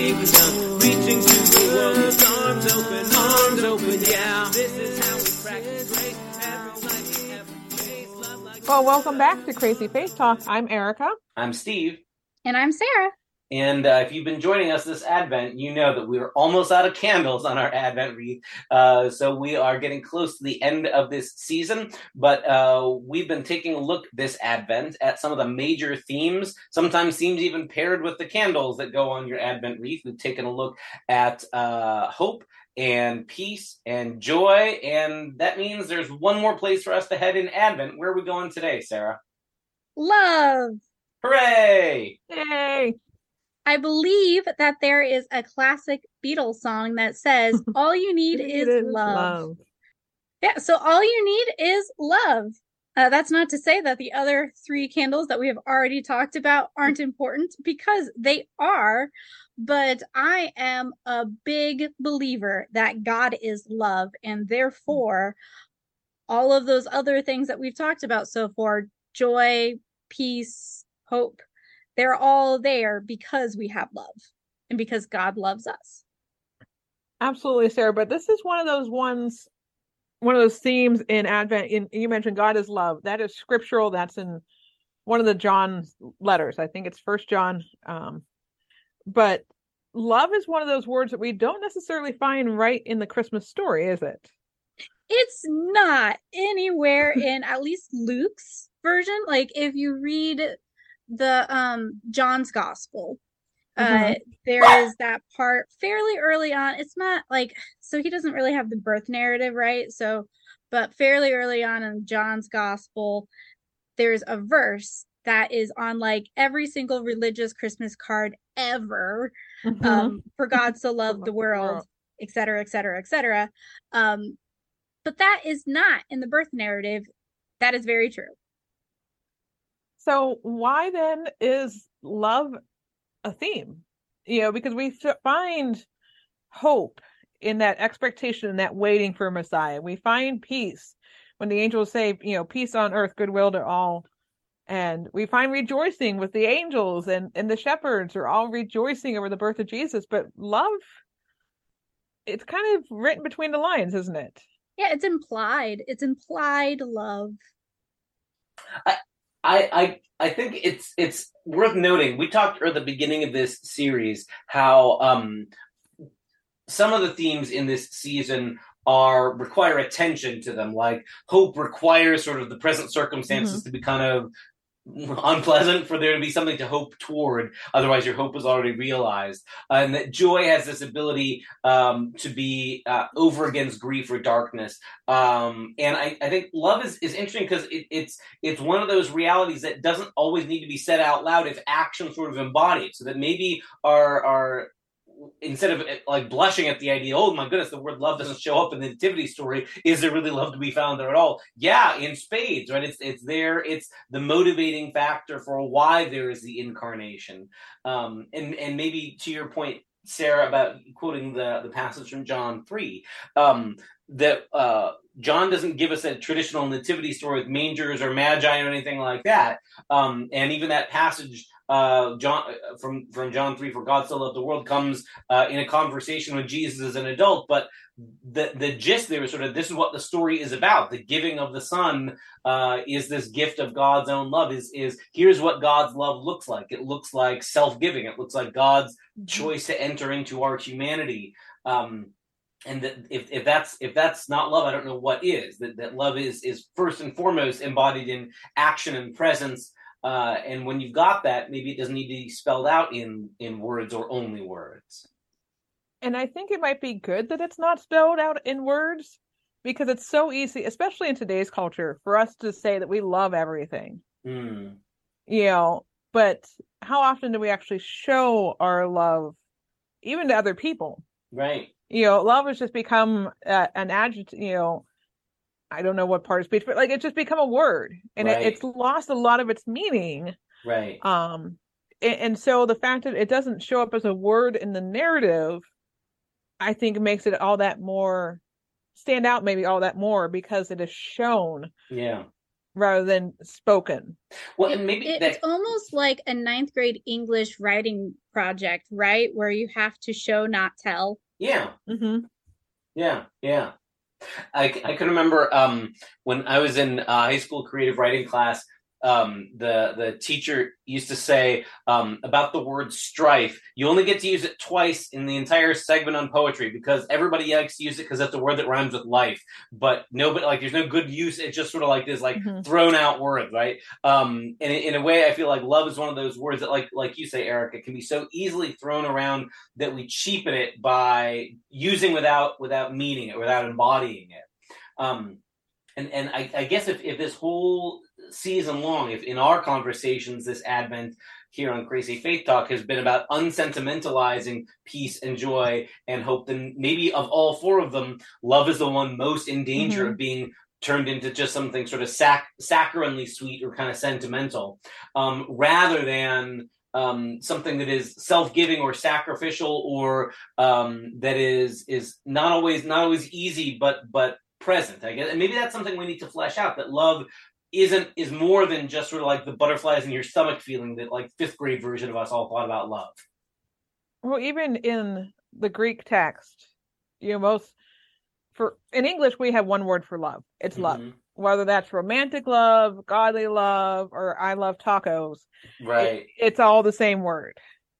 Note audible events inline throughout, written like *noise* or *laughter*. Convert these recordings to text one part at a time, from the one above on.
with the kingdom, reaching to the world with arms open, arms open. Yeah, this is how we practice grace every night, every day. Love like Well, welcome back to Crazy Faith Talk. I'm Erica. I'm Steve. And I'm Sarah. And uh, if you've been joining us this Advent, you know that we are almost out of candles on our *laughs* Advent wreath. Uh, so we are getting close to the end of this season. But uh, we've been taking a look this Advent at some of the major themes, sometimes themes even paired with the candles that go on your Advent wreath. We've taken a look at uh, hope and peace and joy. And that means there's one more place for us to head in Advent. Where are we going today, Sarah? Love. Hooray! Yay! I believe that there is a classic Beatles song that says, *laughs* All you need is love. Yeah, so all you need is love. Uh, that's not to say that the other three candles that we have already talked about aren't *laughs* important because they are. But I am a big believer that God is love. And therefore, all of those other things that we've talked about so far joy, peace, hope they're all there because we have love and because God loves us. Absolutely, Sarah. But this is one of those ones, one of those themes in Advent. In you mentioned God is love. That is scriptural. That's in one of the John letters. I think it's First John. Um, but love is one of those words that we don't necessarily find right in the Christmas story, is it? It's not anywhere in at least Luke's version. Like if you read the um John's gospel, uh Mhm. there is that part fairly early on. It's not like so he doesn't really have the birth narrative, right? So but fairly early on in John's gospel, there's a verse that is on like every single religious Christmas card ever. Mhm. Um, for God so *laughs* loved the world, et cetera, et cetera, et cetera. Um, but that is not in the birth narrative. That is very true. So why then is love a theme? You know, because we find hope in that expectation and that waiting for Messiah. We find peace when the angels say, you know, peace on earth, goodwill to all. And we find rejoicing with the angels and, and the shepherds are all rejoicing over the birth of Jesus. But love, it's kind of written between the lines, isn't it? Yeah, it's implied. It's implied love. I, I I I think it's it's worth noting. We talked at the beginning of this series how um, some of the themes in this season are require attention to them. Like hope requires sort of the present circumstances to be kind of *laughs* unpleasant for there to be something to hope toward. Otherwise, your hope was already realized. and that joy has this ability um, to be uh, over against grief or darkness. Um, and I, I think love is, is interesting because it, it's it's one of those realities that doesn't always need to be said out loud if action sort of embodied. So that maybe our our instead of like blushing at the idea, oh my goodness, the word love doesn't show up in the nativity story. Is there really love to be found there at all? Yeah, in spades, right? It's it's there. It's the motivating factor for why there is the incarnation. Um, and and maybe to your point, Sarah, about quoting the the passage from John three, um, that uh, John doesn't give us a traditional nativity story with mangers or magi or anything like that. Um, and even that passage uh, John from from John three, for God so loved the world, comes uh, in a conversation with Jesus as an adult. But the the gist there is sort of this is what the story is about. The giving of the Son uh, is this gift of God's own love. Is is here's what God's love looks like. It looks like self giving. It looks like God's choice to enter into our humanity. Um, and that if, if that's if that's not love, I don't know what is. That that love is is first and foremost embodied in action and presence. Uh, and when you've got that, maybe it doesn't need to be spelled out in in words or only words. And I think it might be good that it's not spelled out in words because it's so easy, especially in today's culture, for us to say that we love everything. Mm. You know, but how often do we actually show our love even to other people? Right. You know, love has just become uh, an adjective, you know, I don't know what part of speech, but like it's just become a word and Right. it, it's lost a lot of its meaning. Right. Um, and, and so the fact that it doesn't show up as a word in the narrative, I think makes it all that more stand out, maybe all that more because it is shown. Yeah. rather than spoken. Well, and maybe It- that, it's almost like a ninth grade English writing project, right? Where you have to show, not tell. yeah, Mm-hmm. Yeah, yeah. I, I can remember um, when I was in uh, high school creative writing class. Um, the the teacher used to say um, about the word strife. You only get to use it twice in the entire segment on poetry because everybody likes to use it because that's a word that rhymes with life. But nobody like there's no good use. It's just sort of like this like Mhm. thrown out word, right? Um, and in, in a way, I feel like love is one of those words that like like you say, Erica, can be so easily thrown around that we cheapen it by using without without meaning it, without embodying it. Um, and and I, I guess if, if this whole season long, if in our conversations this Advent here on Crazy Faith Talk has been about unsentimentalizing peace and joy and hope, then maybe of all four of them, love is the one most in danger Mhm. of being turned into just something sort of sac- saccharinely sweet or kind of sentimental, um, rather than um, something that is self-giving or sacrificial or um, that is is not always not always easy, but but present. I guess, and maybe that's something we need to flesh out. That love isn't is more than just sort of like the butterflies in your stomach feeling that like fifth grade version of us all thought about love. Well, even in the Greek text, you know, most for in English we have one word for love. It's love. Mhm. Whether that's romantic love, godly love, or I love tacos, Right, it's all the same word.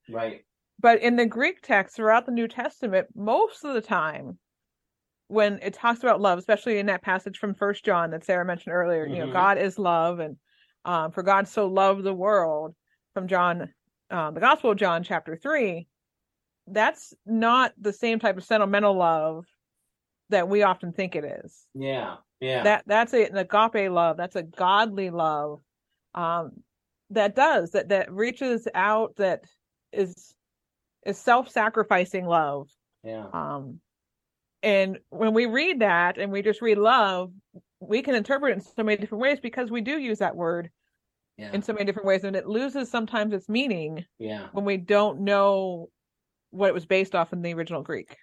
right. But in the Greek text throughout the New Testament, most of the time when it talks about love, especially in that passage from First John that Sarah mentioned earlier, you know, Mhm. God is love, and um, for God so loved the world from John, um, the Gospel of John, chapter three. That's not the same type of sentimental love that we often think it is. Yeah, yeah. That that's a, an agape love. That's a godly love. Um, that does that that reaches out. That is is self-sacrificing love. yeah. Um, and when we read that and we just read love, we can interpret it in so many different ways because we do use that word Yeah. in so many different ways, and it loses sometimes its meaning Yeah. when we don't know what it was based off in the original Greek.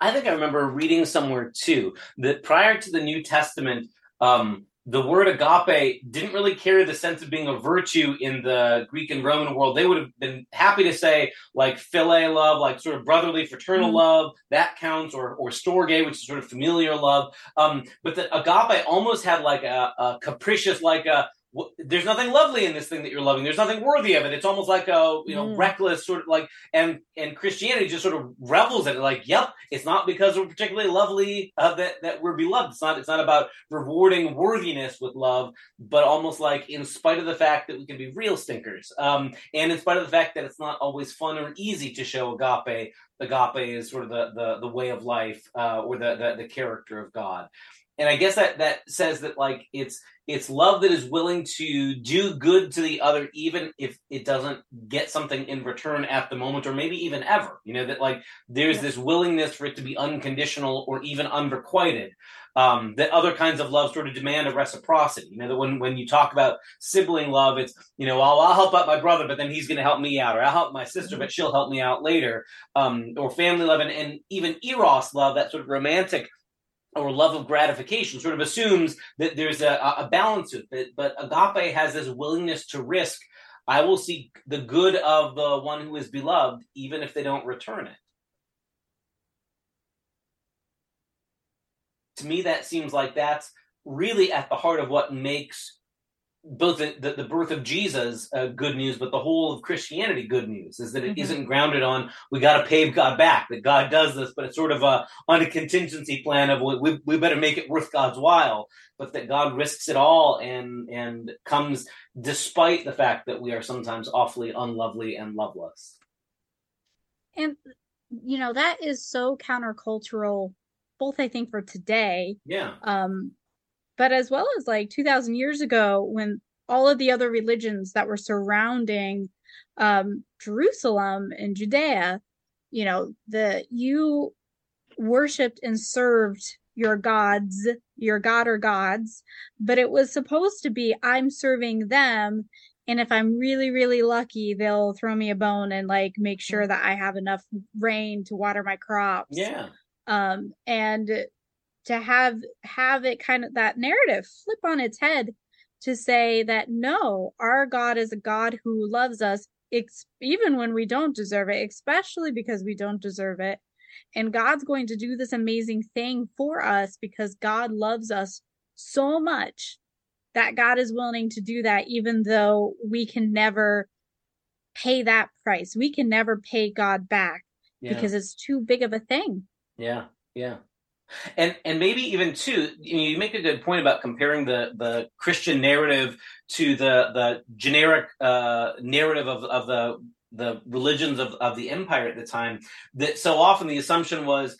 I think I remember reading somewhere too that prior to the New Testament, um, the word agape didn't really carry the sense of being a virtue in the Greek and Roman world. They would have been happy to say like philia love, like sort of brotherly, fraternal Mhm. love, that counts, or or storge, which is sort of familiar love. Um, but the agape almost had like a, a capricious, like a there's nothing lovely in this thing that you're loving. There's nothing worthy of it. It's almost like a you know Mm. reckless sort of like and and Christianity just sort of revels in it. Like, yep, it's not because we're particularly lovely uh, that that we're beloved. It's not. It's not about rewarding worthiness with love, but almost like in spite of the fact that we can be real stinkers, um, and in spite of the fact that it's not always fun or easy to show agape. Agape is sort of the the, the way of life uh, or the, the the character of God. And I guess that that says that like it's it's love that is willing to do good to the other even if it doesn't get something in return at the moment or maybe even ever. You know that like there's Yeah. this willingness for it to be unconditional or even unrequited um, that other kinds of love sort of demand a reciprocity. You know that when when you talk about sibling love it's you know I'll, I'll help out my brother but then he's going to help me out or i'll help my sister but she'll help me out later um, or family love and, and even eros love that sort of romantic or love of gratification sort of assumes that there's a, a balance to it. But agape has this willingness to risk. I will seek the good of the one who is beloved, even if they don't return it. To me, that seems like that's really at the heart of what makes both the, the, the birth of Jesus uh, good news, but the whole of Christianity good news is that it Mhm. not grounded on we got to pay God back, that God does this, but it's sort of a on a contingency plan of we, we better make it worth God's while, but that God risks it all and and comes despite the fact that we are sometimes awfully unlovely and loveless. And you know, that is so countercultural, both I think for today, Yeah, um, but as well as like 2000 years ago when all of the other religions that were surrounding um, Jerusalem and Judea, you know, the you worshipped and served your gods, your god or gods, but it was supposed to be I'm serving them and if I'm really really lucky, they'll throw me a bone and like make sure that I have enough rain to water my crops. Yeah, um and to have have it kind of that narrative flip on its head to say that no, our God is a God who loves us ex- even when we don't deserve it, especially because we don't deserve it. And God's going to do this amazing thing for us because God loves us so much that God is willing to do that, even though we can never pay that price. We can never pay God back yeah. because it's too big of a thing. Yeah, yeah. And and maybe even too, you, make a good point about comparing the the Christian narrative to the the generic uh, narrative of of the the religions of, of the empire at the time. That so often the assumption was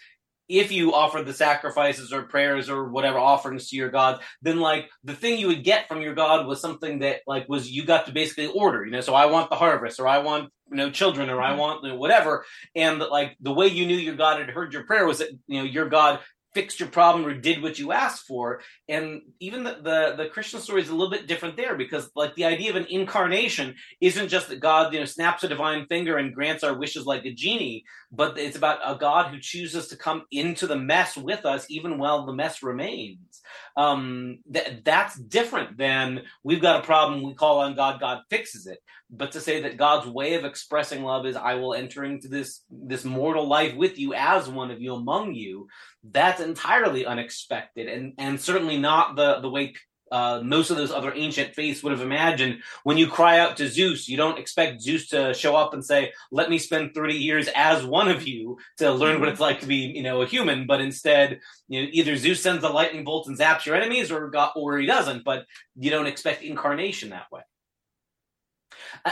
if you offered the sacrifices or prayers or whatever offerings to your god then like the thing you would get from your god was something that like was you got to basically order you know? So i want the harvest or i want you know children or i mm-hmm. want you know, whatever. And like the way you knew your god had heard your prayer was that you know your god fixed your problem or did what you asked for. And even the, the, the christian story is a little bit different there because like the idea of an incarnation isn't just that god you know snaps a divine finger and grants our wishes like a genie but it's about a god who chooses to come into the mess with us even while the mess remains. Um, th- that's different than we've got a problem we call on god god fixes it. But to say that god's way of expressing love is i will enter into this this mortal life with you as one of you among you that's entirely unexpected and and certainly not the the way uh, most of those other ancient faiths would have imagined when you cry out to Zeus, you don't expect Zeus to show up and say, "Let me spend thirty years as one of you to learn what it's like to be, you know, a human." But instead, you know, either Zeus sends a lightning bolt and zaps your enemies, or or he doesn't. But you don't expect incarnation that way.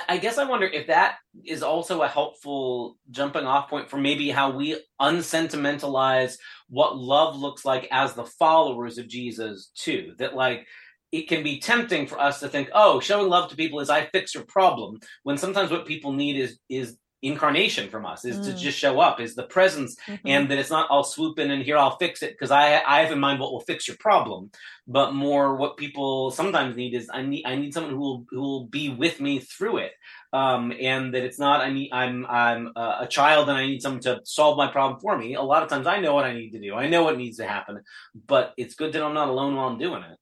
I guess I wonder if that is also a helpful jumping off point for maybe how we unsentimentalize what love looks like as the followers of Jesus too. That like it can be tempting for us to think, oh, showing love to people is I fix your problem, when sometimes what people need is is incarnation from us is mm. to just show up is the presence mm-hmm. and that it's not i'll swoop in and here i'll fix it because i i have in mind what will fix your problem but more what people sometimes need is i need i need someone who will who will be with me through it um and that it's not i need i'm i'm uh, a child and i need someone to solve my problem for me a lot of times i know what i need to do i know what needs to happen but it's good that i'm not alone while i'm doing it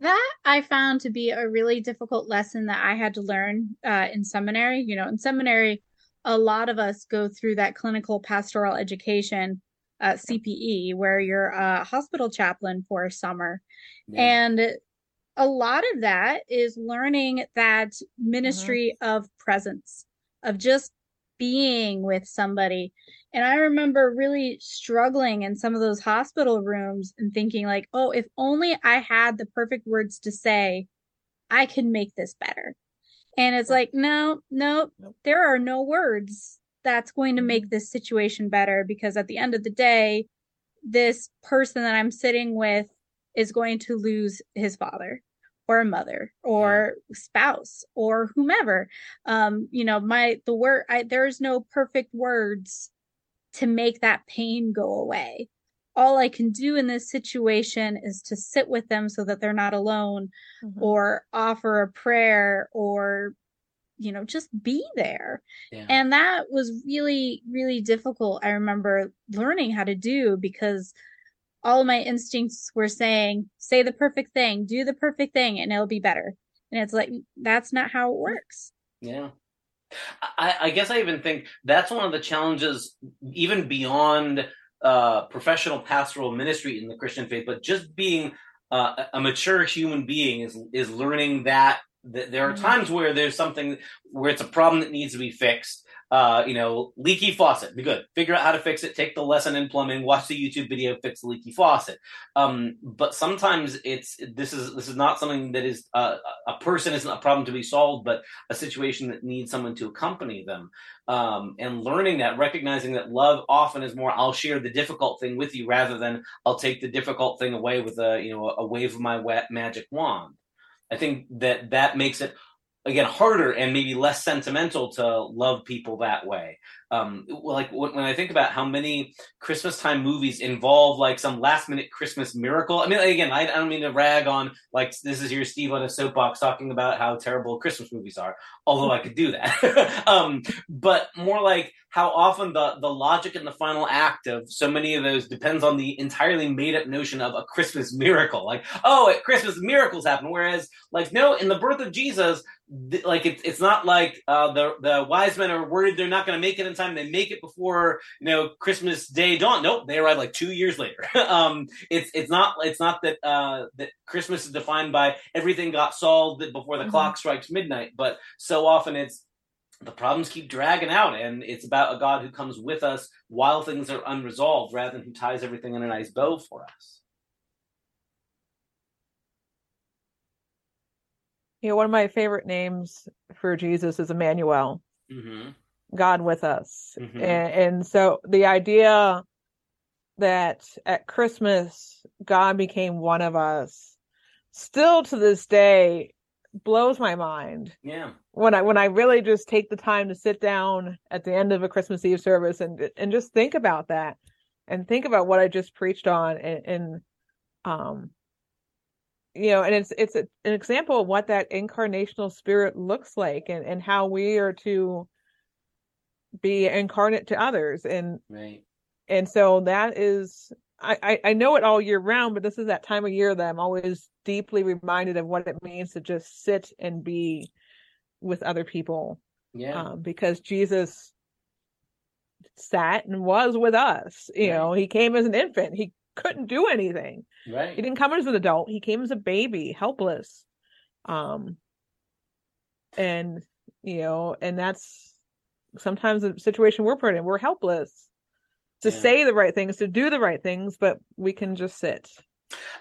that I found to be a really difficult lesson that I had to learn uh, in seminary. You know, in seminary, a lot of us go through that clinical pastoral education, uh, CPE, where you're a hospital chaplain for a summer. Yeah. And a lot of that is learning that ministry mm-hmm. of presence, of just being with somebody and I remember really struggling in some of those hospital rooms and thinking, like, oh, if only I had the perfect words to say, I can make this better. And it's like, no, no, there are no words that's going to make mm-hmm. this situation better because at the end of the day, this person that I'm sitting with is going to lose his father or a mother or spouse or whomever um you know my the word I, there's no perfect words to make that pain go away. All I can do in this situation is to sit with them so that they're not alone mm-hmm. or offer a prayer or you know just be there yeah. and that was really really difficult i remember learning how to do because all my instincts were saying say the perfect thing do the perfect thing and it'll be better. And it's like that's not how it works. Yeah. I, I, guess I even think that's one of the challenges, even beyond uh, professional pastoral ministry in the Christian faith, but just being uh, a mature human being is is learning that, that there are mm-hmm. times where there's something where it's a problem that needs to be fixed, uh, you know, leaky faucet. Be good. Figure out how to fix it. Take the lesson in plumbing. Watch the YouTube video. Fix the leaky faucet. Um, but sometimes it's this is this is not something that is uh, a person isn't a problem to be solved, but a situation that needs someone to accompany them. Um, and learning that, recognizing that love often is more. I'll share the difficult thing with you rather than I'll take the difficult thing away with a you know a wave of my wet magic wand. I think that that makes it again harder and maybe less sentimental to love people that way um like when i think about how many christmas time movies involve like some last minute christmas miracle i mean again I, I, don't mean to rag on like this is your steve on a soapbox talking about how terrible christmas movies are although I could do that. *laughs* um, but more like how often the, the logic in the final act of so many of those depends on the entirely made up notion of a Christmas miracle. Like, oh, at Christmas miracles happen. Whereas, like, no, in the birth of Jesus, like it's it's not like uh, the the wise men are worried they're not going to make it time. They make it before you know Christmas Day dawn. Nope, they arrive like two years later. *laughs* um, it's it's not it's not that uh, that Christmas is defined by everything got solved before the mm-hmm. clock strikes midnight, but so often it's the problems keep dragging out and it's about a god who comes with us while things are unresolved rather than who ties everything in a nice bow for us you know one of my favorite names for jesus is emmanuel mm-hmm. God with us mm-hmm. and, and so the idea that at christmas god became one of us still to this day blows my mind. Yeah. When I when I really just take the time to sit down at the end of a Christmas Eve service and and just think about that and think about what I just preached on and, and um you know and it's it's a, an example of what that incarnational spirit looks like and and how we are to be incarnate to others and right and so that is I, I know it all year round, but this is that time of year that I'm always deeply reminded of what it means to just sit and be with other people. Yeah. Um, because Jesus sat and was with us. You right. know, he came as an infant. He couldn't do anything. Right. He didn't come as an adult. He came as a baby, helpless. Um and you know, and that's sometimes the situation we're put in. We're helpless to yeah. say the right things, to do the right things, but we can just sit.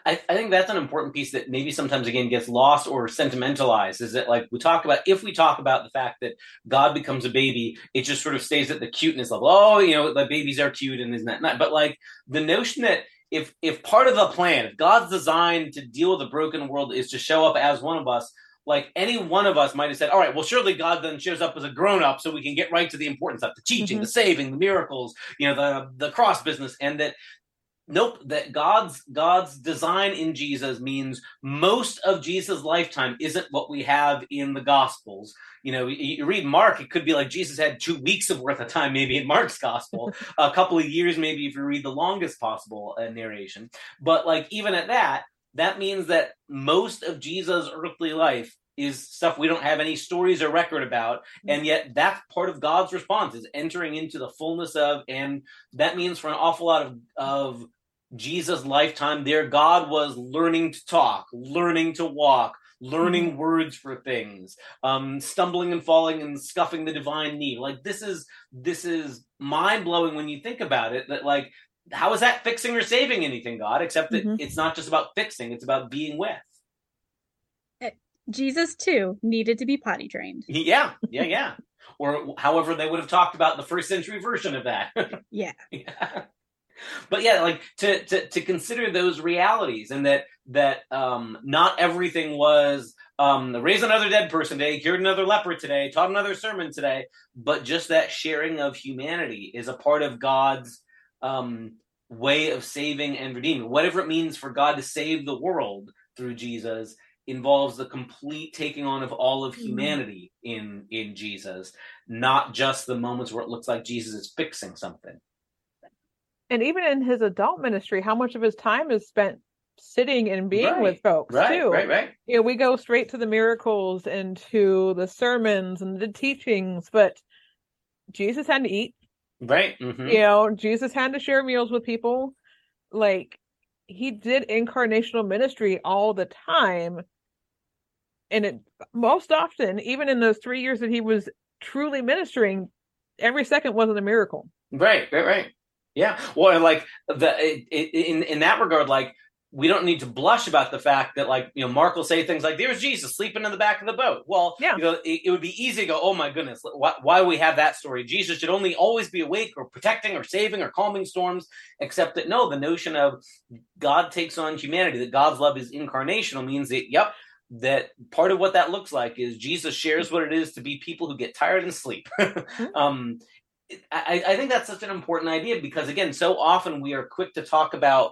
I, I, think that's an important piece that maybe sometimes again gets lost or sentimentalized is that like we talk about if we talk about the fact that God becomes a baby, it just sort of stays at the cuteness level. Oh, you know, the babies are cute and isn't that not? But like the notion that if if part of the plan, if God's design to deal with a broken world is to show up as one of us, like any one of us might have said, all right, well, surely God then shows up as a grown up so we can get right to the important stuff, the teaching, mm-hmm. the saving, the miracles, you know, the, the cross business. And that, nope, that God's, God's design in Jesus means most of Jesus' lifetime isn't what we have in the gospels. You know, you read Mark, it could be like Jesus had two weeks of worth of time, maybe in Mark's gospel, *laughs* a couple of years, maybe if you read the longest possible uh, narration. But like, even at that, that means that most of Jesus' earthly life is stuff we don't have any stories or record about and yet that's part of god's response is entering into the fullness of and that means for an awful lot of of jesus lifetime there god was learning to talk learning to walk learning mm-hmm. words for things um stumbling and falling and scuffing the divine knee like this is this is mind-blowing when you think about it that like how is that fixing or saving anything, God? Except that mm-hmm. it's not just about fixing; it's about being with. Eh, Jesus too needed to be potty trained. *laughs* Yeah, yeah, yeah. or however they would have talked about the first century version of that. *laughs* yeah. yeah. But yeah, like to, to to consider those realities and that that um not everything was um raise another dead person today, cured another leper today, taught another sermon today, but just that sharing of humanity is a part of God's um, way of saving and redeeming. Whatever it means for God to save the world through Jesus involves the complete taking on of all of mm-hmm. humanity in in Jesus, not just the moments where it looks like Jesus is fixing something. And even in his adult ministry, how much of his time is spent sitting and being right. with folks right, too. Right, right. You know, we go straight to the miracles and to the sermons and the teachings, but Jesus had to eat. Right. Mm-hmm. You know, Jesus had to share meals with people. Like he did incarnational ministry all the time. And it most often, even in those three years that he was truly ministering, every second wasn't a miracle. Right, right, right. Yeah. Well, like the in in that regard, like we don't need to blush about the fact that like you know mark will say things like there's jesus sleeping in the back of the boat well yeah. you know it, it would be easy to go oh my goodness why, why we have that story jesus should only always be awake or protecting or saving or calming storms except that no the notion of god takes on humanity that god's love is incarnational means that yep that part of what that looks like is jesus shares what it is to be people who get tired and sleep *laughs* mm-hmm. um I, I think that's such an important idea because again so often we are quick to talk about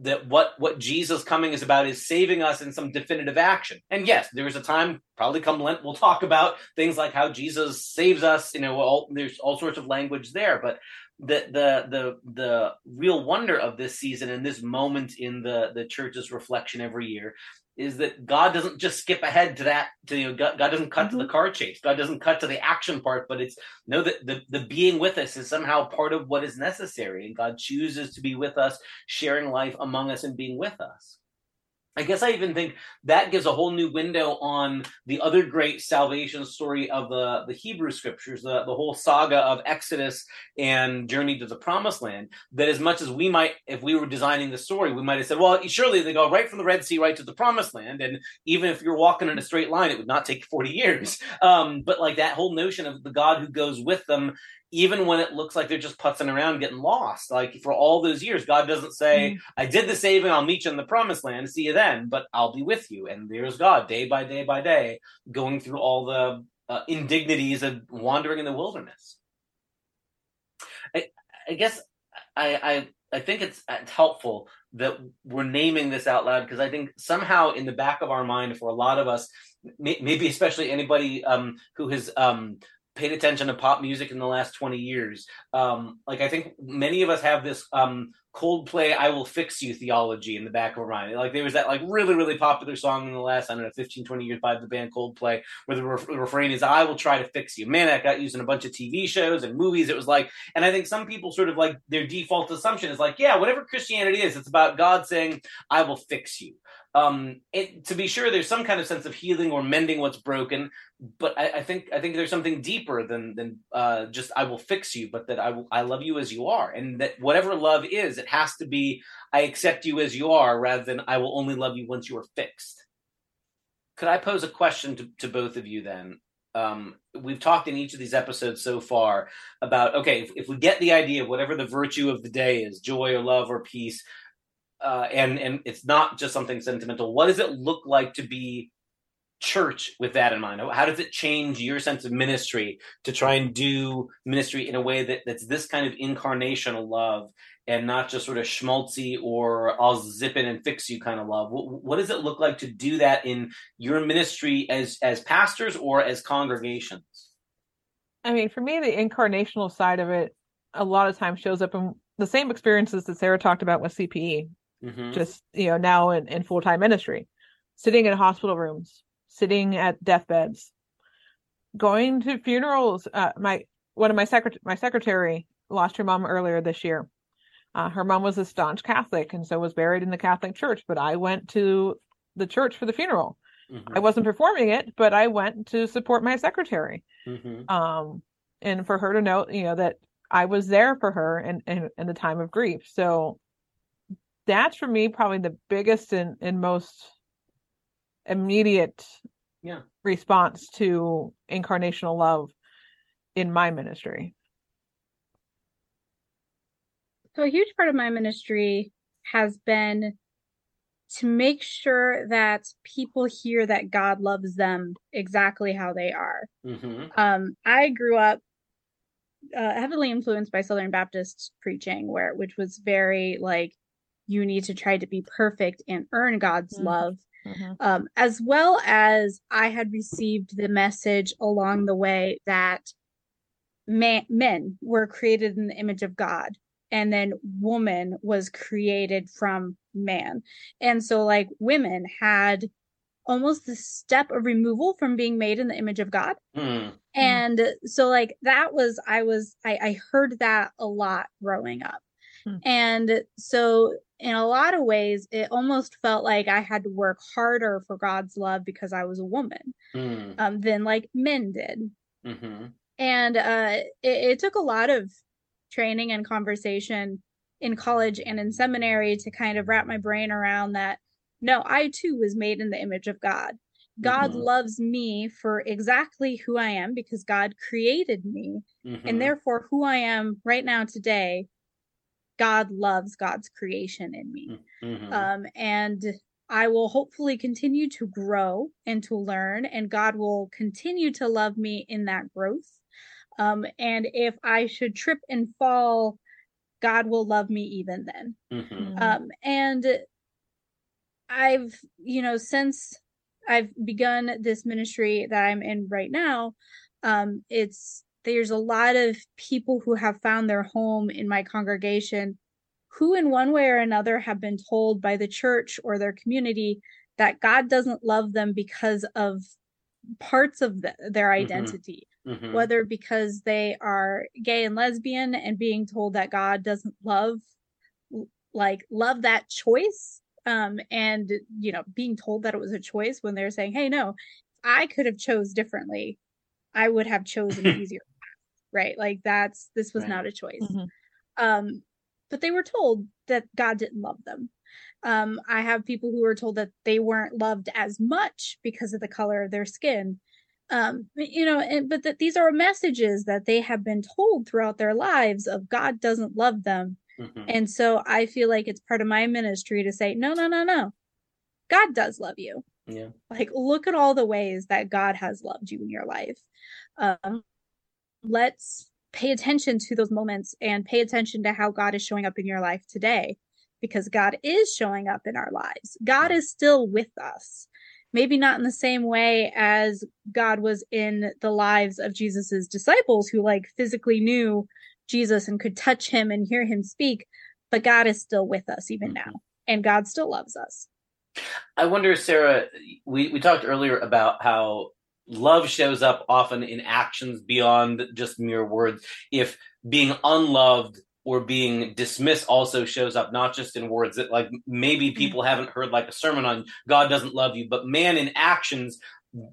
that what what Jesus coming is about is saving us in some definitive action. And yes, there is a time probably come Lent we'll talk about things like how Jesus saves us. You know, all, there's all sorts of language there, but the the the the real wonder of this season and this moment in the the church's reflection every year is that God doesn't just skip ahead to that. To you know, God, God doesn't cut mm-hmm. to the mm-hmm. car chase. God doesn't cut to the action part. But it's know that the the being with us is somehow part of what is necessary, and God chooses to be with us, sharing life among us, and being with us. I guess I even think that gives a whole new window on the other great salvation story of the, the Hebrew scriptures, the, the whole saga of Exodus and journey to the promised land. That as much as we might, if we were designing the story, we might have said, well, surely they go right from the Red Sea right to the promised land. And even if you're walking in a straight line, it would not take 40 years. *laughs* Um, but like that whole notion of the God who goes with them even when it looks like they're just putzing around getting lost. Like for all those years, God doesn't say, mm. I did the saving, I'll meet you in the promised land, see you then, but I'll be with you. And there's God day by day by day going through all the uh, indignities of wandering in the wilderness. I, I guess I, I, I think it's, it's helpful that we're naming this out loud because I think somehow in the back of our mind for a lot of us, maybe especially anybody um, who has um, paid attention to pop music in the last 20 years. Um, like I think many of us have this um, Coldplay "I Will Fix You" theology in the back of our mind. Like there was that like really really popular song in the last I don't know 15 20 years by the band Coldplay, where the, the refrain is "I will try to fix you." Man, that got used in a bunch of TV shows and movies. It was like, and I think some people sort of like their default assumption is like, yeah, whatever Christianity is, it's about God saying, "I will fix you." Um, it, to be sure, there's some kind of sense of healing or mending what's broken, but I, I think I think there's something deeper than than uh, just I will fix you, but that I will I love you as you are, and that whatever love is, it has to be I accept you as you are, rather than I will only love you once you are fixed. Could I pose a question to, to both of you then? Um, we've talked in each of these episodes so far about okay, if, if we get the idea of whatever the virtue of the day is, joy or love or peace, uh, and and it's not just something sentimental. What does it look like to be church with that in mind? How does it change your sense of ministry to try and do ministry in a way that, that's this kind of incarnational love and not just sort of schmaltzy or I'll zip in and fix you kind of love? What, what does it look like to do that in your ministry as as pastors or as congregations? I mean, for me, the incarnational side of it a lot of times shows up in the same experiences that Sarah talked about with CPE mm-hmm. just you know now in, in full-time ministry sitting in hospital rooms sitting at deathbeds going to funerals uh, my one of my secret my secretary lost her mom earlier this year uh, her mom was a staunch catholic and so was buried in the catholic church but i went to the church for the funeral mm-hmm. i wasn't performing it but i went to support my secretary mm-hmm. um and for her to know you know that i was there for her in, in, in the time of grief so that's for me probably the biggest and, and most immediate yeah. response to incarnational love in my ministry. So a huge part of my ministry has been to make sure that people hear that god loves them exactly how they are. Mm-hmm. um, i grew up uh, heavily influenced by southern baptist preaching where which was very like you need to try to be perfect and earn God's mm-hmm. love. Mm-hmm. Um, as well as I had received the message along the way that man, men were created in the image of God, and then woman was created from man. And so, like, women had almost the step of removal from being made in the image of God. Mm. And so, like, that was, I was, I, I heard that a lot growing up. Mm. And so in a lot of ways, it almost felt like I had to work harder for God's love because I was a woman mm. um, than like men did. Mm-hmm. And uh, it, it took a lot of training and conversation in college and in seminary to kind of wrap my brain around that. No, I too was made in the image of God. God mm-hmm. loves me for exactly who I am because God created me. Mm-hmm. And therefore, who I am right now today God loves God's creation in me. Mm-hmm. Um, and I will hopefully continue to grow and to learn, and God will continue to love me in that growth. Um, and if I should trip and fall God will love me even then. Mhm. Um, and I've, you know, since I've begun this ministry that I'm in right now, um, it's there's a lot of people who have found their home in my congregation who, in one way or another, have been told by the church or their community that God doesn't love them because of parts of the, their Mhm. identity Mhm. whether because they are gay and lesbian and being told that God doesn't love like love that choice um and you know being told that it was a choice when they're saying hey no I could have chose differently I would have chosen *laughs* easier right like that's this was Right. not a choice Mhm. um but they were told that God didn't love them um I have people who were told that they weren't loved as much because of the color of their skin um you know and, but that these are messages that they have been told throughout their lives of god doesn't love them Mhm. and so i feel like it's part of my ministry to say no no no no god does love you Yeah. like look at all the ways that god has loved you in your life um let's pay attention to those moments and pay attention to how god is showing up in your life today because god is showing up in our lives. God is still with us. Maybe not in the same way as God was in the lives of Jesus's disciples who like physically knew Jesus and could touch him and hear him speak, but God is still with us even mm-hmm. now and God still loves us. I wonder, Sarah, we, we talked earlier about how love shows up often in actions beyond just mere words. If being unloved or being dismissed also shows up not just in words that like maybe people haven't heard like a sermon on God doesn't love you, but man in actions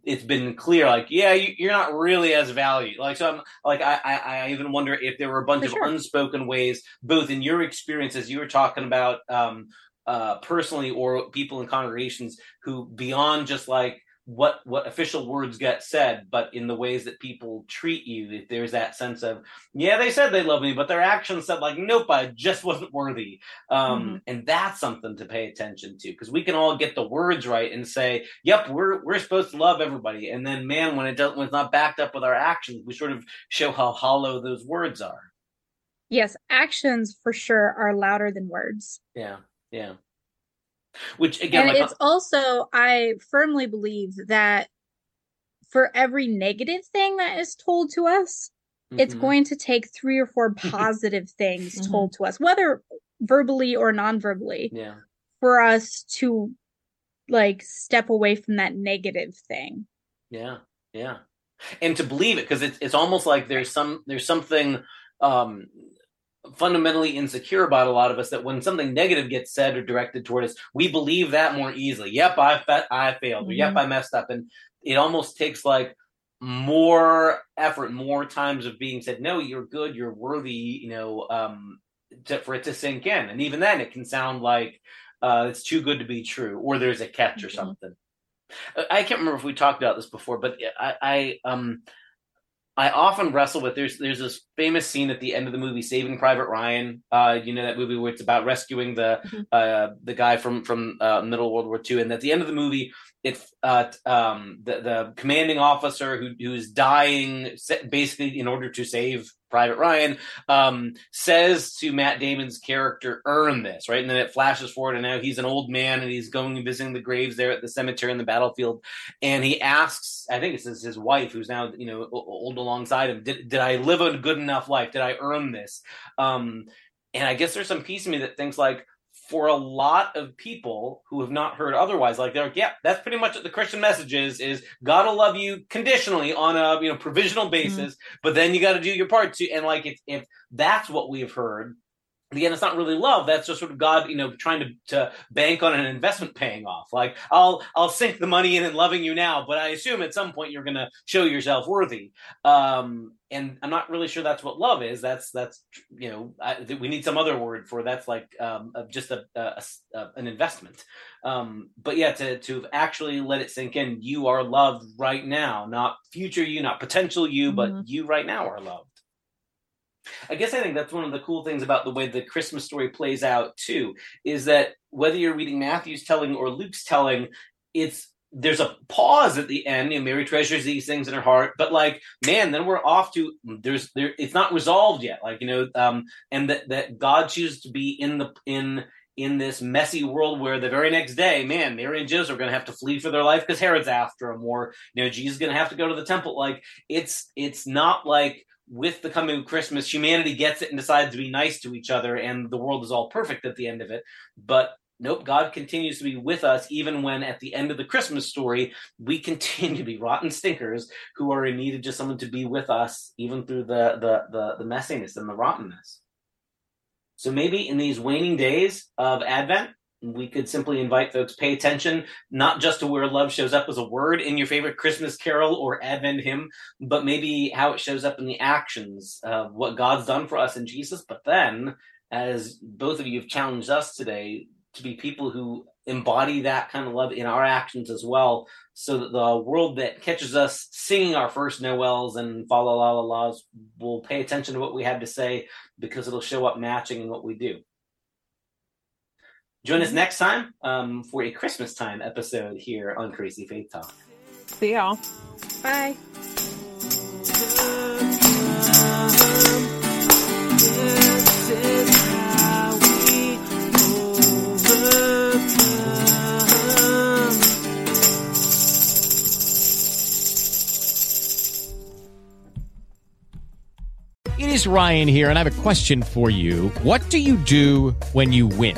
it's been clear like yeah you, you're not really as valued like so i'm like I, I i even wonder if there were a bunch For of sure. unspoken ways both in your experience as you were talking about um uh personally or people in congregations who beyond just like what what official words get said but in the ways that people treat you if there's that sense of yeah they said they love me but their actions said like nope i just wasn't worthy. Um and that's something to pay attention to because we can all get the words right and say yep we're we're supposed to love everybody. And then man when it doesn't when it's not backed up with our actions we sort of show how hollow those words are. Yes, actions for sure are louder than words. yeah yeah which again and like it's also, I firmly believe that for every negative thing that is told to us, it's Mhm. going to take three or four *laughs* positive things Mhm. told to us, whether verbally or non verbally, yeah for us to like step away from that negative thing. Yeah, yeah, and to believe it because it's it's almost like there's some there's something um fundamentally insecure about a lot of us that when something negative gets said or directed toward us, we believe that more easily. Yep, I fa- I failed, or yep, Mhm. I messed up, and it almost takes like more effort, more times of being said, no, you're good, you're worthy, you know, um, to, for it to sink in, and even then, it can sound like uh, it's too good to be true, or there's a catch or Mhm. something. I can't remember if we talked about this before, but I, I um I often wrestle with there's there's this famous scene at the end of the movie Saving Private Ryan. Uh, you know that movie where it's about rescuing the Mhm. uh the guy from from uh, Middle World War II, and at the end of the movie, it's uh um the the commanding officer who who's dying basically in order to save Private Ryan um says to Matt Damon's character, "Earn this," right? And then it flashes forward, and now he's an old man, and he's going and visiting the graves there at the cemetery in the battlefield, and he asks, I think it's his, his wife, who's now you know old alongside him, did did I live a good enough life? Did I earn this? Um, and I guess there's some piece of me that thinks like. For a lot of people who have not heard otherwise, like they're like, yeah, that's pretty much what the Christian message is: is God will love you conditionally on a you know provisional mm-hmm. basis, but then you got to do your part too. And like if if that's what we've heard, again, it's not really love. That's just sort of God, you know, trying to to bank on an investment paying off. Like I'll I'll sink the money in and loving you now, but I assume at some point you're going to show yourself worthy. Um, and I'm not really sure that's what love is. That's that's you know I, we need some other word for that's like um, just a, a- a- an investment. Um, but yeah, to to actually let it sink in, you are loved right now, not future you, not potential you, Mhm. but you right now are loved. I guess I think that's one of the cool things about the way the Christmas story plays out too, is that whether you're reading Matthew's telling or Luke's telling, it's there's a pause at the end. You know, Mary treasures these things in her heart, but like, man, then we're off to there's there. It's not resolved yet. Like you know, um, and that that God chooses to be in the in in this messy world where the very next day, man, Mary and Joseph are going to have to flee for their life because Herod's after them, or you know, Jesus is going to have to go to the temple. Like it's it's not like with the coming of Christmas, humanity gets it and decides to be nice to each other, and the world is all perfect at the end of it. But nope, God continues to be with us even when at the end of the Christmas story, we *laughs* continue to be rotten stinkers who are in need of just someone to be with us, even through the the the, the messiness and the rottenness. So maybe in these waning days of Advent, we could simply invite folks pay attention not just to where love shows up as a word in your favorite christmas carol or advent hymn but maybe how it shows up in the actions of what god's done for us in jesus. But then as both of you have challenged us today to be people who embody that kind of love in our actions as well so that the world that catches us singing our first noels and fa la la la la's will pay attention to what we have to say because it'll show up matching in what we do join us next time um, for a christmas time episode here on crazy faith talk See y'all. Bye. This is how we overcome. It is Ryan here, and I have a question for you. What do you do when you win?